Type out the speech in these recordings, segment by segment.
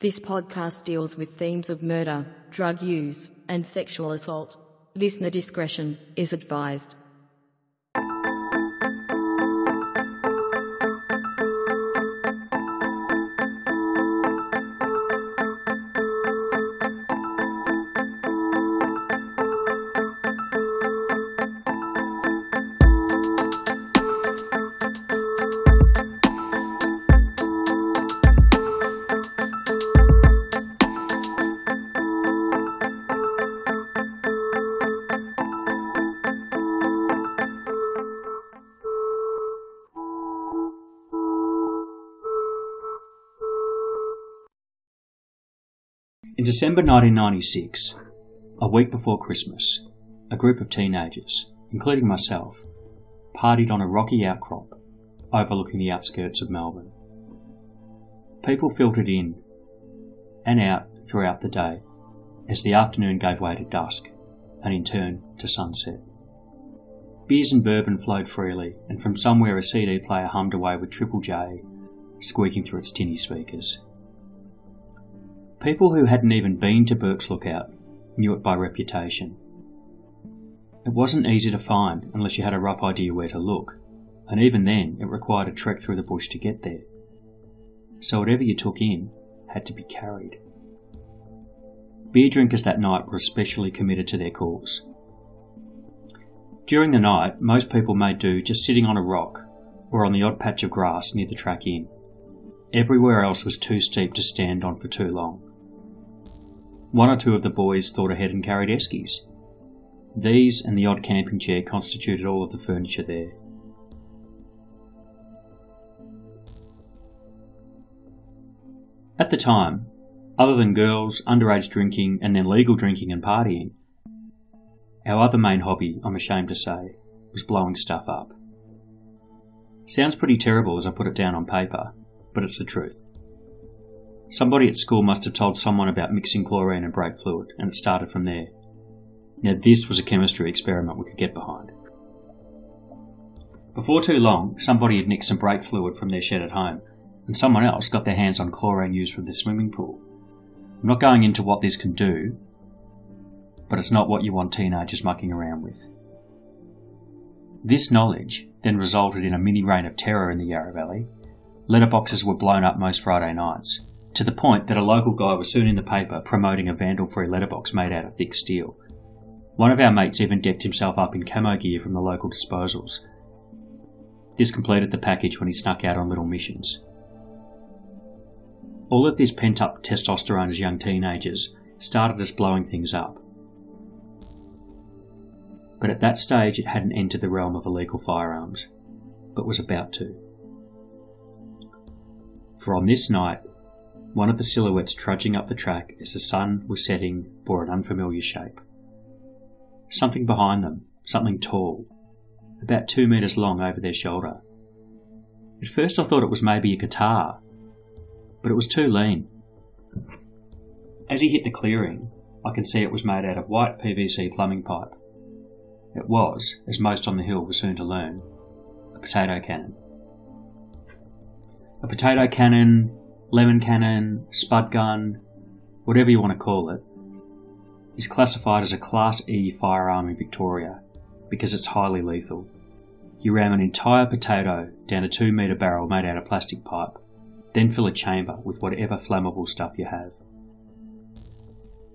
This podcast deals with themes of murder, drug use, and sexual assault. Listener discretion is advised. In December 1996, a week before Christmas, a group of teenagers, including myself, partied on a rocky outcrop overlooking the outskirts of Melbourne. People filtered in and out throughout the day as the afternoon gave way to dusk and in turn to sunset. Beers and bourbon flowed freely, and from somewhere a CD player hummed away with Triple J squeaking through its tinny speakers. People who hadn't even been to Burke's Lookout knew it by reputation. It wasn't easy to find unless you had a rough idea where to look, and even then it required a trek through the bush to get there. So whatever you took in had to be carried. Beer drinkers that night were especially committed to their cause. During the night, most people made do just sitting on a rock or on the odd patch of grass near the track in. Everywhere else was too steep to stand on for too long. One or two of the boys thought ahead and carried eskies. These and the odd camping chair constituted all of the furniture there. At the time, other than girls, underage drinking, and then legal drinking and partying, our other main hobby, I'm ashamed to say, was blowing stuff up. Sounds pretty terrible as I put it down on paper, but it's the truth. Somebody at school must have told someone about mixing chlorine and brake fluid, and it started from there. Now, this was a chemistry experiment we could get behind. Before too long, somebody had nicked some brake fluid from their shed at home, and someone else got their hands on chlorine used from the swimming pool. I'm not going into what this can do, but it's not what you want teenagers mucking around with. This knowledge then resulted in a mini reign of terror in the Yarra Valley. Letterboxes were blown up most Friday nights, to the point that a local guy was soon in the paper promoting a vandal free letterbox made out of thick steel. One of our mates even decked himself up in camo gear from the local disposals. This completed the package when he snuck out on little missions. All of this pent up testosterone as young teenagers started us blowing things up. But at that stage, it hadn't entered the realm of illegal firearms, but was about to. For on this night, one of the silhouettes trudging up the track as the sun was setting bore an unfamiliar shape. Something behind them, something tall, about two metres long over their shoulder. At first I thought it was maybe a guitar, but it was too lean. As he hit the clearing, I could see it was made out of white PVC plumbing pipe. It was, as most on the hill were soon to learn, a potato cannon. A potato cannon lemon cannon, spud gun, whatever you want to call it, is classified as a Class E firearm in Victoria because it's highly lethal. You ram an entire potato down a 2 metre barrel made out of plastic pipe, then fill a chamber with whatever flammable stuff you have.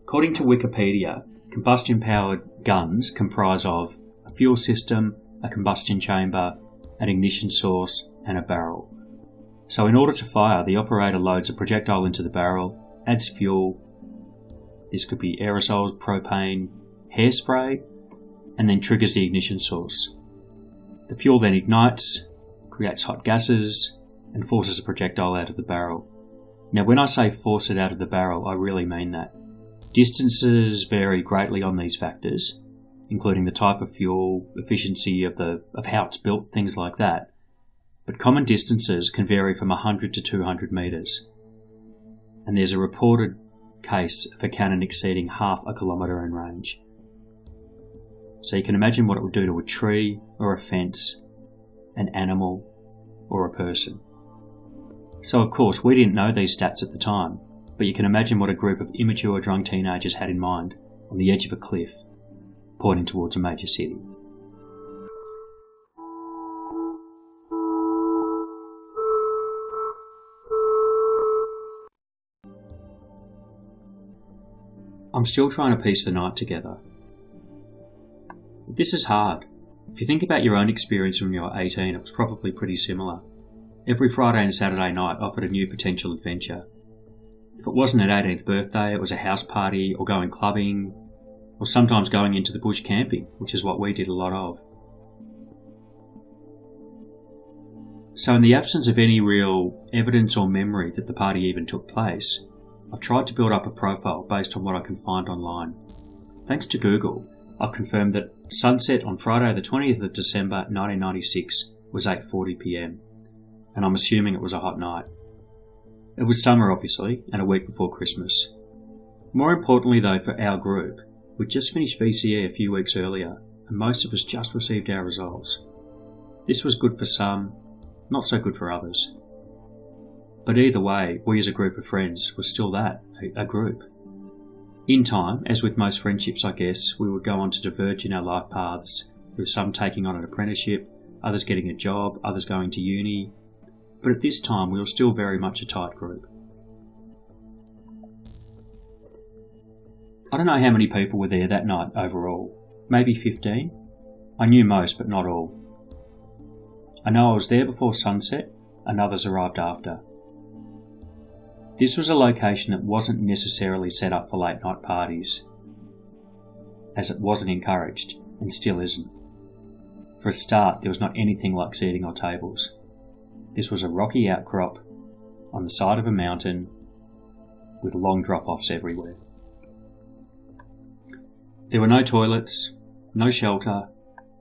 According to Wikipedia, combustion powered guns comprise of a fuel system, a combustion chamber, an ignition source, and a barrel. So in order to fire, the operator loads a projectile into the barrel, adds fuel. This could be aerosols, propane, hairspray, and then triggers the ignition source. The fuel then ignites, creates hot gases, and forces a projectile out of the barrel. Now, when I say force it out of the barrel, I really mean that. Distances vary greatly on these factors, including the type of fuel, efficiency of the of how it's built, things like that but common distances can vary from 100 to 200 metres. And there's a reported case of a cannon exceeding half a kilometre in range. So you can imagine what it would do to a tree or a fence, an animal, or a person. So, of course, we didn't know these stats at the time, but you can imagine what a group of immature drunk teenagers had in mind on the edge of a cliff, pointing towards a major city. I'm still trying to piece the night together. But This is hard. If you think about your own experience when you were 18, it was probably pretty similar. Every Friday and Saturday night offered a new potential adventure. If it wasn't an 18th birthday, it was a house party or going clubbing, or sometimes going into the bush camping, which is what we did a lot of. So, in the absence of any real evidence or memory that the party even took place, I've tried to build up a profile based on what I can find online. Thanks to Google, I've confirmed that sunset on Friday the 20th of December 1996 was 8:40 p.m. and I'm assuming it was a hot night. It was summer obviously and a week before Christmas. More importantly though for our group, we just finished VCE a few weeks earlier and most of us just received our results. This was good for some, not so good for others. But either way, we as a group of friends were still that, a, group. In time, as with most friendships, I guess, we would go on to diverge in our life paths, through some taking on an apprenticeship, others getting a job, others going to uni. But at this time, we were still very much a tight group. I don't know how many people were there that night overall. Maybe 15? I knew most, but not all. I know I was there before sunset, and others arrived after. This was a location that wasn't necessarily set up for late night parties, as it wasn't encouraged, and still isn't. For a start, there was not anything like seating or tables. This was a rocky outcrop on the side of a mountain with long drop offs everywhere. There were no toilets, no shelter,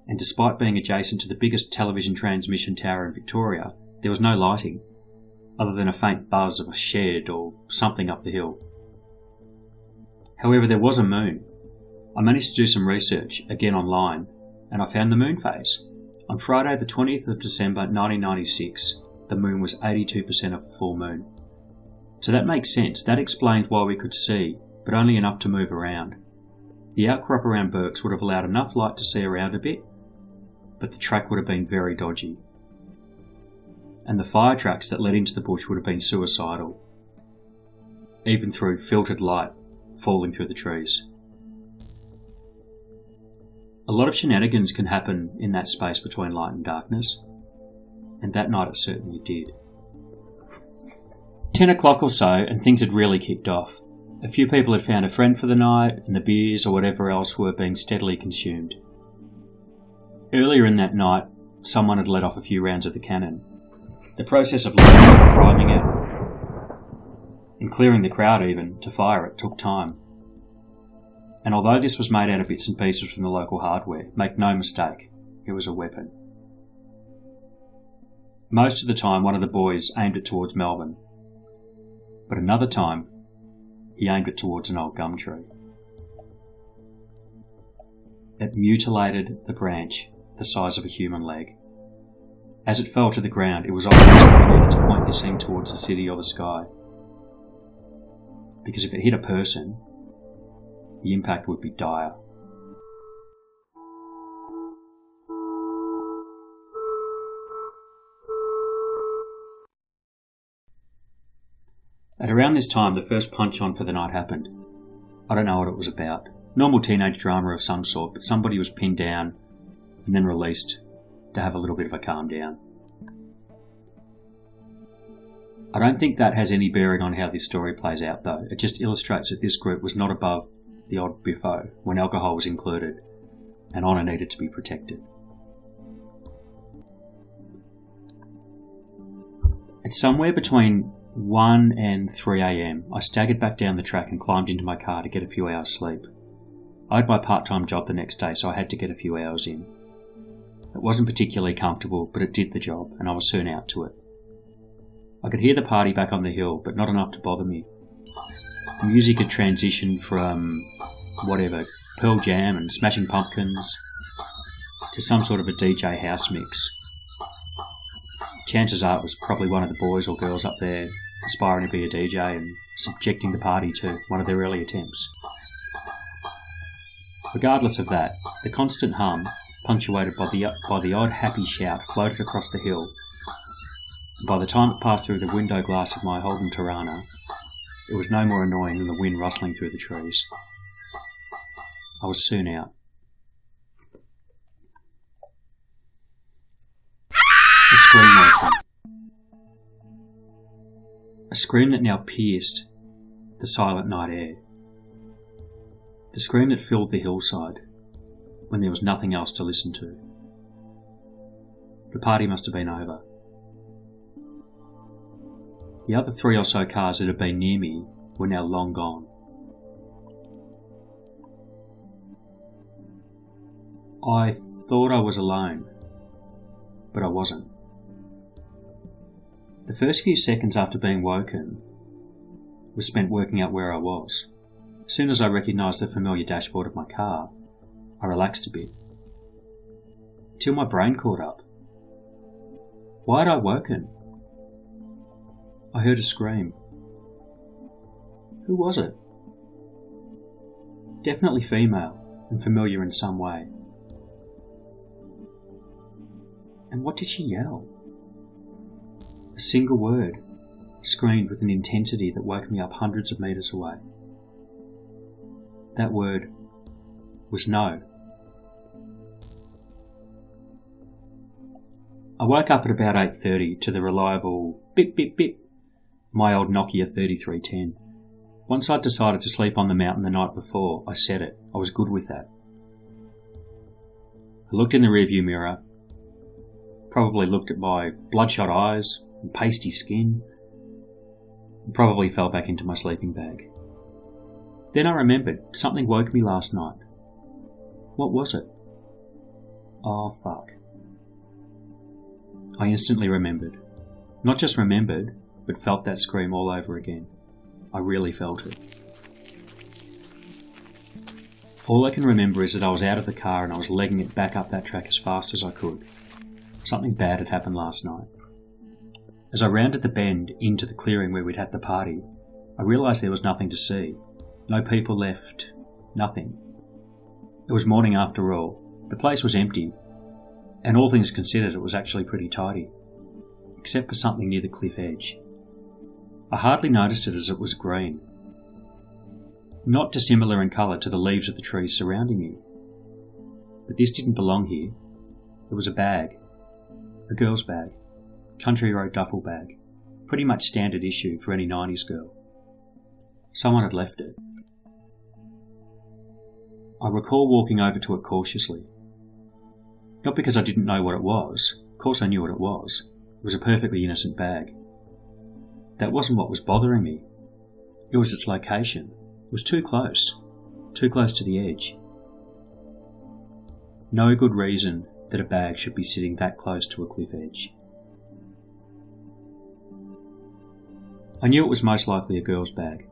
and despite being adjacent to the biggest television transmission tower in Victoria, there was no lighting other than a faint buzz of a shed or something up the hill. However, there was a moon. I managed to do some research, again online, and I found the moon phase. On Friday, the 20th of December 1996, the moon was 82% of a full moon. So that makes sense. That explains why we could see, but only enough to move around. The outcrop around Burke's would have allowed enough light to see around a bit, but the track would have been very dodgy and the fire tracks that led into the bush would have been suicidal, even through filtered light falling through the trees. A lot of shenanigans can happen in that space between light and darkness, and that night it certainly did. Ten o'clock or so, and things had really kicked off. A few people had found a friend for the night, and the beers or whatever else were being steadily consumed. Earlier in that night, someone had let off a few rounds of the cannon, the process of loading it, priming it, and clearing the crowd even to fire it took time. And although this was made out of bits and pieces from the local hardware, make no mistake, it was a weapon. Most of the time, one of the boys aimed it towards Melbourne, but another time, he aimed it towards an old gum tree. It mutilated the branch the size of a human leg. As it fell to the ground, it was obvious that we needed to point this thing towards the city or the sky. Because if it hit a person, the impact would be dire. At around this time, the first punch on for the night happened. I don't know what it was about. Normal teenage drama of some sort, but somebody was pinned down and then released to have a little bit of a calm down. I don't think that has any bearing on how this story plays out, though. It just illustrates that this group was not above the odd biffo when alcohol was included, and honour needed to be protected. At somewhere between 1 and 3 am, I staggered back down the track and climbed into my car to get a few hours sleep. I had my part time job the next day, so I had to get a few hours in. It wasn't particularly comfortable, but it did the job, and I was soon out to it. I could hear the party back on the hill, but not enough to bother me. The music had transitioned from whatever, Pearl Jam and Smashing Pumpkins, to some sort of a DJ house mix. Chances are it was probably one of the boys or girls up there aspiring to be a DJ and subjecting the party to one of their early attempts. Regardless of that, the constant hum, punctuated by the, by the odd happy shout, floated across the hill. By the time it passed through the window glass of my Holden Torana, it was no more annoying than the wind rustling through the trees. I was soon out. A scream woke. A scream that now pierced the silent night air. The scream that filled the hillside when there was nothing else to listen to. The party must have been over. The other three or so cars that had been near me were now long gone. I thought I was alone, but I wasn't. The first few seconds after being woken was spent working out where I was. As soon as I recognised the familiar dashboard of my car, I relaxed a bit. Till my brain caught up. Why had I woken? I heard a scream. Who was it? Definitely female and familiar in some way. And what did she yell? A single word, screamed with an intensity that woke me up hundreds of metres away. That word was no. I woke up at about 8.30 to the reliable bip bip bip, my old Nokia 3310. Once I'd decided to sleep on the mountain the night before, I said it. I was good with that. I looked in the rearview mirror, probably looked at my bloodshot eyes, and pasty skin. And probably fell back into my sleeping bag. Then I remembered something woke me last night. What was it? Oh, fuck. I instantly remembered. Not just remembered, but felt that scream all over again. I really felt it. All I can remember is that I was out of the car and I was legging it back up that track as fast as I could. Something bad had happened last night. As I rounded the bend into the clearing where we'd had the party, I realised there was nothing to see. No people left. Nothing. It was morning after all. The place was empty, and all things considered, it was actually pretty tidy, except for something near the cliff edge. I hardly noticed it as it was green, not dissimilar in colour to the leaves of the trees surrounding me. But this didn't belong here. It was a bag, a girl's bag. Country Road duffel bag. Pretty much standard issue for any 90s girl. Someone had left it. I recall walking over to it cautiously. Not because I didn't know what it was, of course I knew what it was. It was a perfectly innocent bag. That wasn't what was bothering me. It was its location. It was too close. Too close to the edge. No good reason that a bag should be sitting that close to a cliff edge. I knew it was most likely a girl's bag.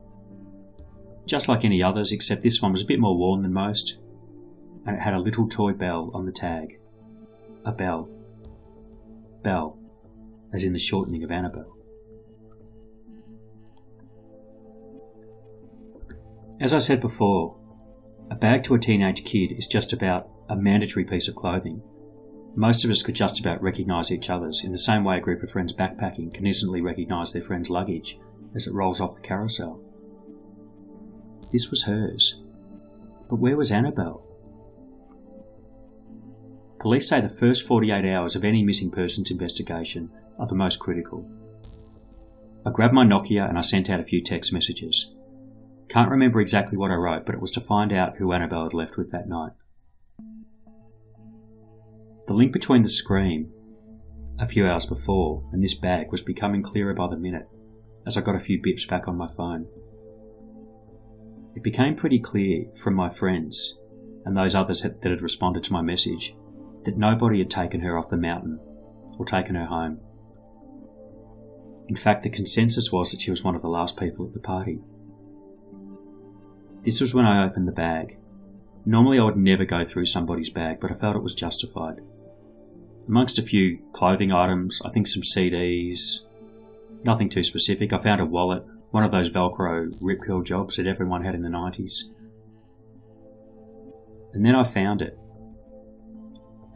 Just like any others, except this one was a bit more worn than most, and it had a little toy bell on the tag. A bell. Bell, as in the shortening of Annabelle. As I said before, a bag to a teenage kid is just about a mandatory piece of clothing. Most of us could just about recognise each other's in the same way a group of friends backpacking can instantly recognise their friend's luggage as it rolls off the carousel. This was hers. But where was Annabelle? Police say the first 48 hours of any missing persons investigation are the most critical. I grabbed my Nokia and I sent out a few text messages. Can't remember exactly what I wrote, but it was to find out who Annabelle had left with that night. The link between the scream a few hours before and this bag was becoming clearer by the minute as I got a few bips back on my phone. It became pretty clear from my friends and those others that had responded to my message that nobody had taken her off the mountain or taken her home. In fact, the consensus was that she was one of the last people at the party. This was when I opened the bag. Normally, I would never go through somebody's bag, but I felt it was justified amongst a few clothing items, I think some CDs, Nothing too specific. I found a wallet, one of those Velcro rip curl jobs that everyone had in the 90s. And then I found it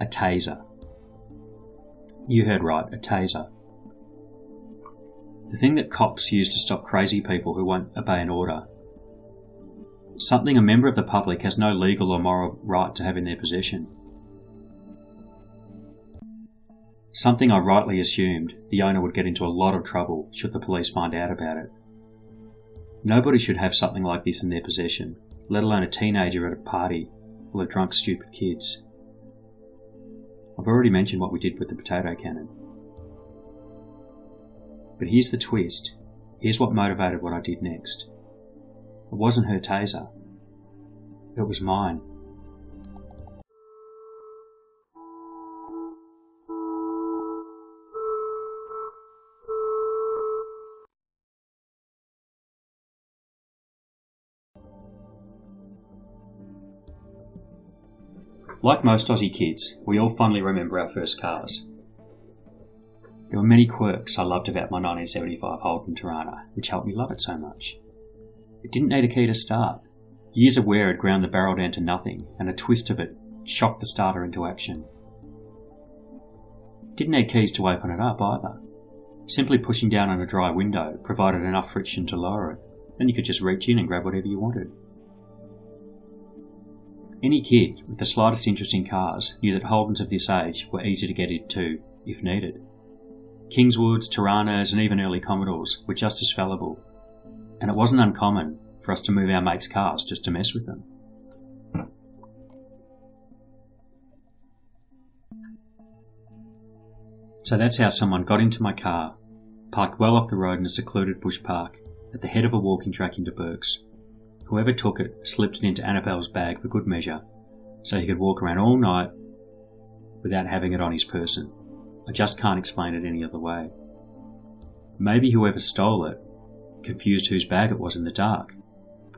a taser. You heard right, a taser. The thing that cops use to stop crazy people who won't obey an order. Something a member of the public has no legal or moral right to have in their possession. Something I rightly assumed the owner would get into a lot of trouble should the police find out about it. Nobody should have something like this in their possession, let alone a teenager at a party full of drunk, stupid kids. I've already mentioned what we did with the potato cannon. But here's the twist. Here's what motivated what I did next. It wasn't her taser. It was mine. Like most Aussie kids, we all fondly remember our first cars. There were many quirks I loved about my 1975 Holden Torana, which helped me love it so much. It didn't need a key to start. Years of wear had ground the barrel down to nothing, and a twist of it shocked the starter into action. Didn't need keys to open it up either. Simply pushing down on a dry window provided enough friction to lower it, then you could just reach in and grab whatever you wanted. Any kid with the slightest interest in cars knew that Holdens of this age were easy to get into, if needed. Kingswoods, Toranas, and even early Commodores were just as fallible, and it wasn't uncommon for us to move our mates' cars just to mess with them. So that's how someone got into my car, parked well off the road in a secluded bush park at the head of a walking track into Burke's. Whoever took it slipped it into Annabelle's bag for good measure, so he could walk around all night without having it on his person. I just can't explain it any other way. Maybe whoever stole it confused whose bag it was in the dark.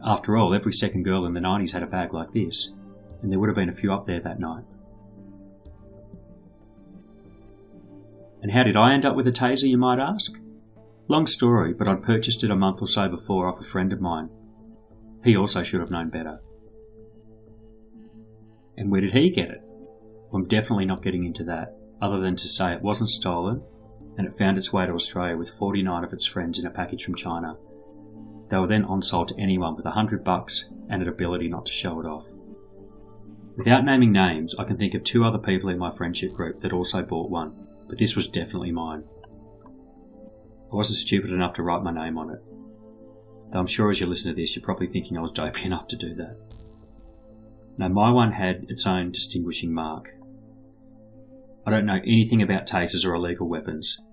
After all, every second girl in the 90s had a bag like this, and there would have been a few up there that night. And how did I end up with a taser, you might ask? Long story, but I'd purchased it a month or so before off a friend of mine he also should have known better. And where did he get it? I'm definitely not getting into that, other than to say it wasn't stolen and it found its way to Australia with 49 of its friends in a package from China. They were then on sold to anyone with a hundred bucks and an ability not to show it off. Without naming names, I can think of two other people in my friendship group that also bought one, but this was definitely mine. I wasn't stupid enough to write my name on it. Though I'm sure as you listen to this, you're probably thinking I was dopey enough to do that. Now, my one had its own distinguishing mark. I don't know anything about tasers or illegal weapons.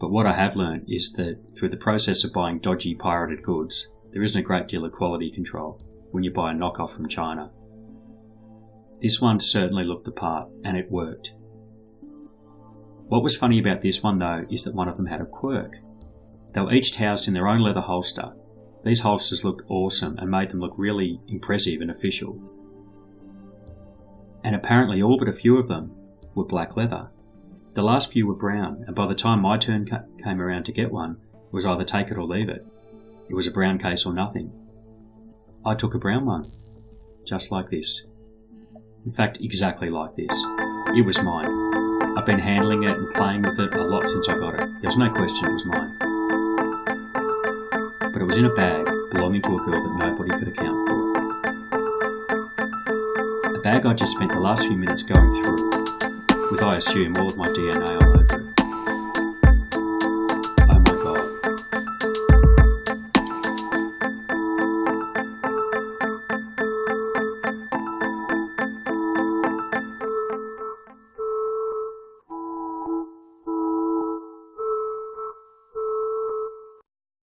But what I have learned is that through the process of buying dodgy pirated goods, there isn't a great deal of quality control when you buy a knockoff from China. This one certainly looked the part, and it worked. What was funny about this one though is that one of them had a quirk. They were each housed in their own leather holster. These holsters looked awesome and made them look really impressive and official. And apparently, all but a few of them were black leather. The last few were brown, and by the time my turn ca- came around to get one, it was either take it or leave it. It was a brown case or nothing. I took a brown one, just like this. In fact, exactly like this. It was mine. I've been handling it and playing with it a lot since I got it. There's no question it was mine it was in a bag belonging to a girl that nobody could account for. A bag I just spent the last few minutes going through, with I assume all of my DNA all over it.